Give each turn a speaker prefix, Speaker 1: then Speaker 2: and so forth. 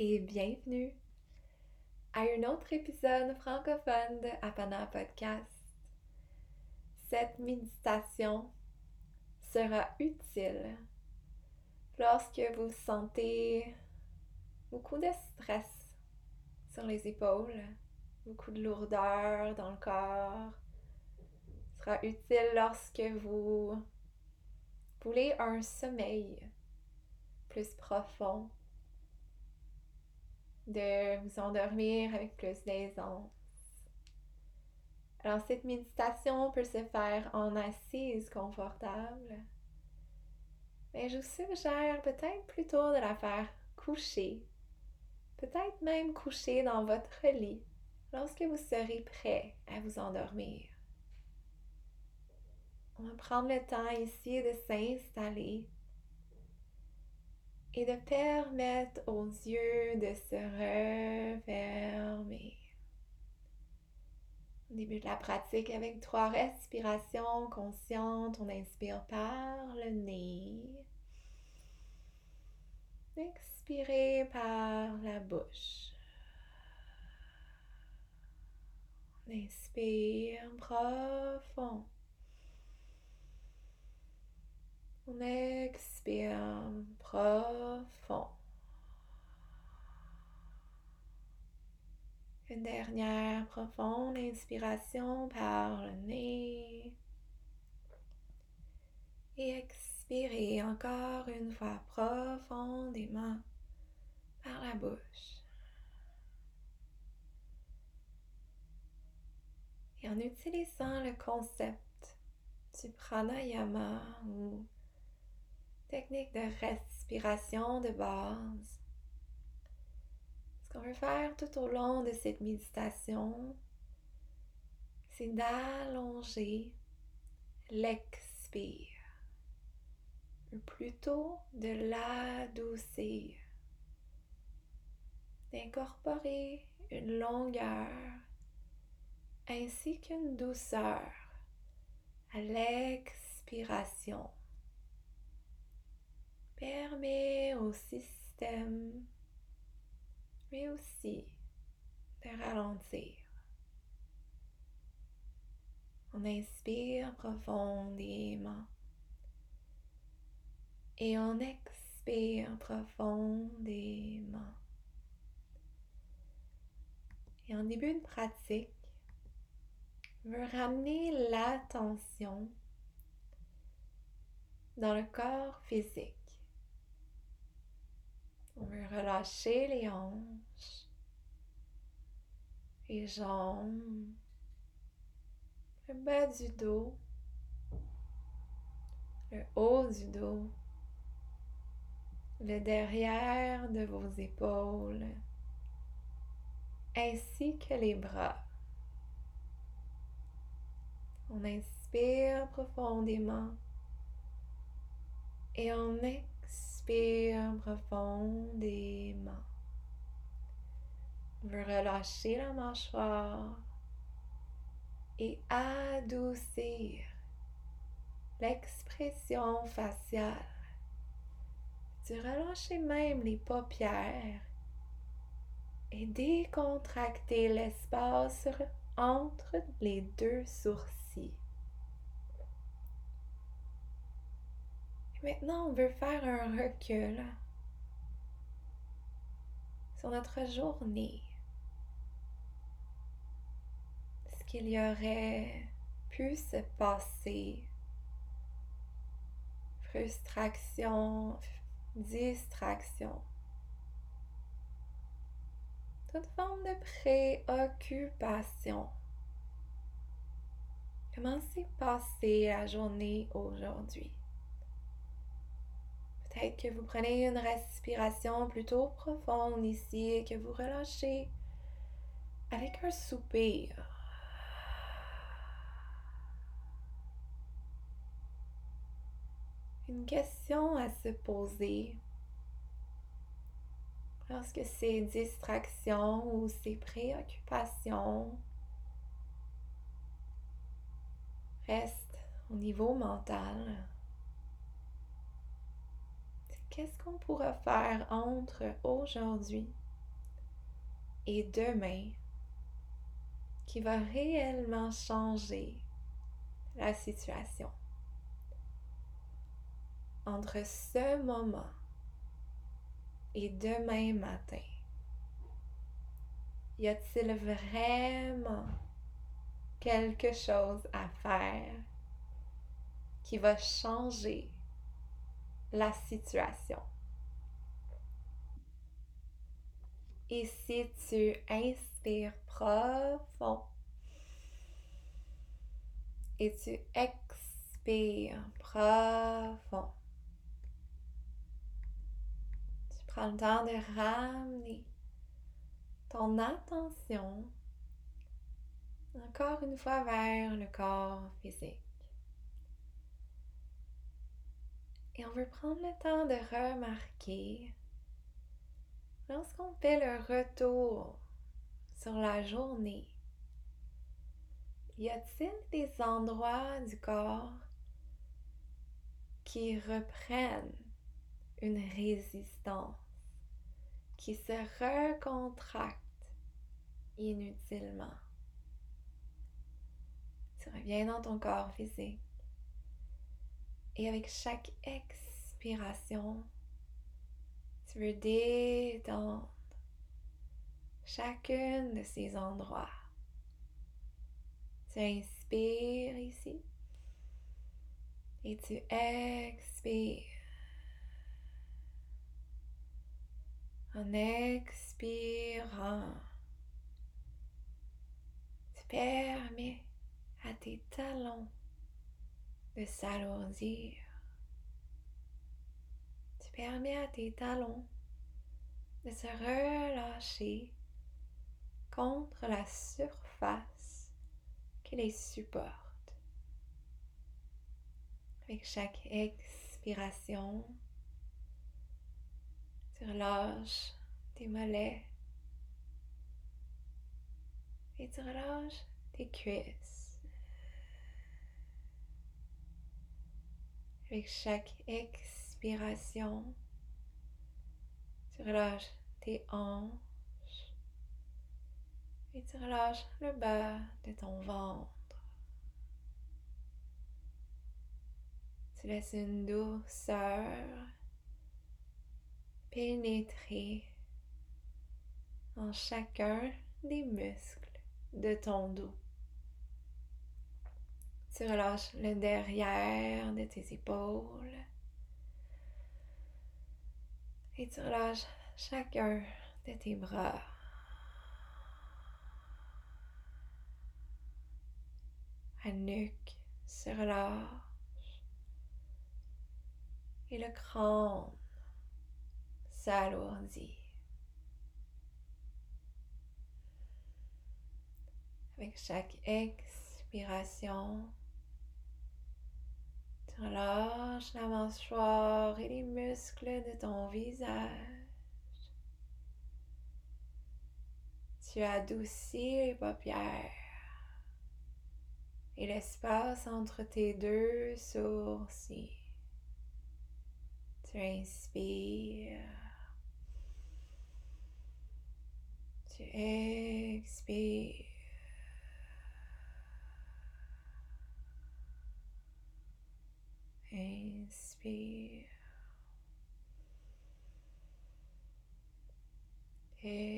Speaker 1: et bienvenue à un autre épisode francophone de Apana Podcast. Cette méditation sera utile lorsque vous sentez beaucoup de stress sur les épaules, beaucoup de lourdeur dans le corps. sera utile lorsque vous voulez un sommeil plus profond, de vous endormir avec plus d'aisance. Alors cette méditation peut se faire en assise confortable, mais je vous suggère peut-être plutôt de la faire coucher, peut-être même coucher dans votre lit lorsque vous serez prêt à vous endormir. On va prendre le temps ici de s'installer et de permettre aux yeux de se refermer. Au début de la pratique, avec trois respirations conscientes, on inspire par le nez. Expirez par la bouche. On inspire profond. On expire profond. Une dernière profonde inspiration par le nez. Et expirez encore une fois profondément par la bouche. Et en utilisant le concept du pranayama ou technique de respiration de base. Ce qu'on veut faire tout au long de cette méditation, c'est d'allonger l'expire, ou plutôt de l'adoucir, d'incorporer une longueur ainsi qu'une douceur à l'expiration au système, mais aussi de ralentir. On inspire profondément et on expire profondément. Et en début de pratique, on veut ramener l'attention dans le corps physique. On veut relâcher les hanches, les jambes, le bas du dos, le haut du dos, le derrière de vos épaules, ainsi que les bras. On inspire profondément et on expire Inspire profondément. Relâcher la mâchoire et adoucir l'expression faciale. Tu relâcher même les paupières et décontracter l'espace entre les deux sourcils. Maintenant, on veut faire un recul sur notre journée. Ce qu'il y aurait pu se passer. Frustration, distraction. Toute forme de préoccupation. Comment s'est passée la journée aujourd'hui? Peut-être que vous prenez une respiration plutôt profonde ici et que vous relâchez avec un soupir. Une question à se poser. Lorsque ces distractions ou ces préoccupations restent au niveau mental qu'est-ce qu'on pourra faire entre aujourd'hui et demain qui va réellement changer la situation? Entre ce moment et demain matin, y a-t-il vraiment quelque chose à faire qui va changer la situation? Et si tu inspires profond et tu expires profond, tu prends le temps de ramener ton attention encore une fois vers le corps physique. Et on veut prendre le temps de remarquer lorsqu'on fait le retour sur la journée, y a-t-il des endroits du corps qui reprennent une résistance, qui se recontractent inutilement? Tu reviens dans ton corps physique et avec chaque expiration, tu veux détendre chacune de ces endroits. Tu inspires ici et tu expires. En expirant, tu permets à tes talons de s'alourdir. Tu permets à tes talons de se relâcher contre la surface qui les supporte. Avec chaque expiration, tu relâches tes mollets et tu relâches tes cuisses. Avec chaque expiration, tu relâches tes hanches et tu relâches le bas de ton ventre. Tu laisses une douceur pénétrer en chacun des muscles de ton dos. Tu relâches le derrière de tes épaules et tu relâches chacun de tes bras. La nuque se relâche et le crâne s'alourdit. Avec chaque expiration, Relâche la mâchoire et les muscles de ton visage. Tu adoucis les paupières et l'espace entre tes deux sourcils. Tu inspires. Tu expires. Be Exhale.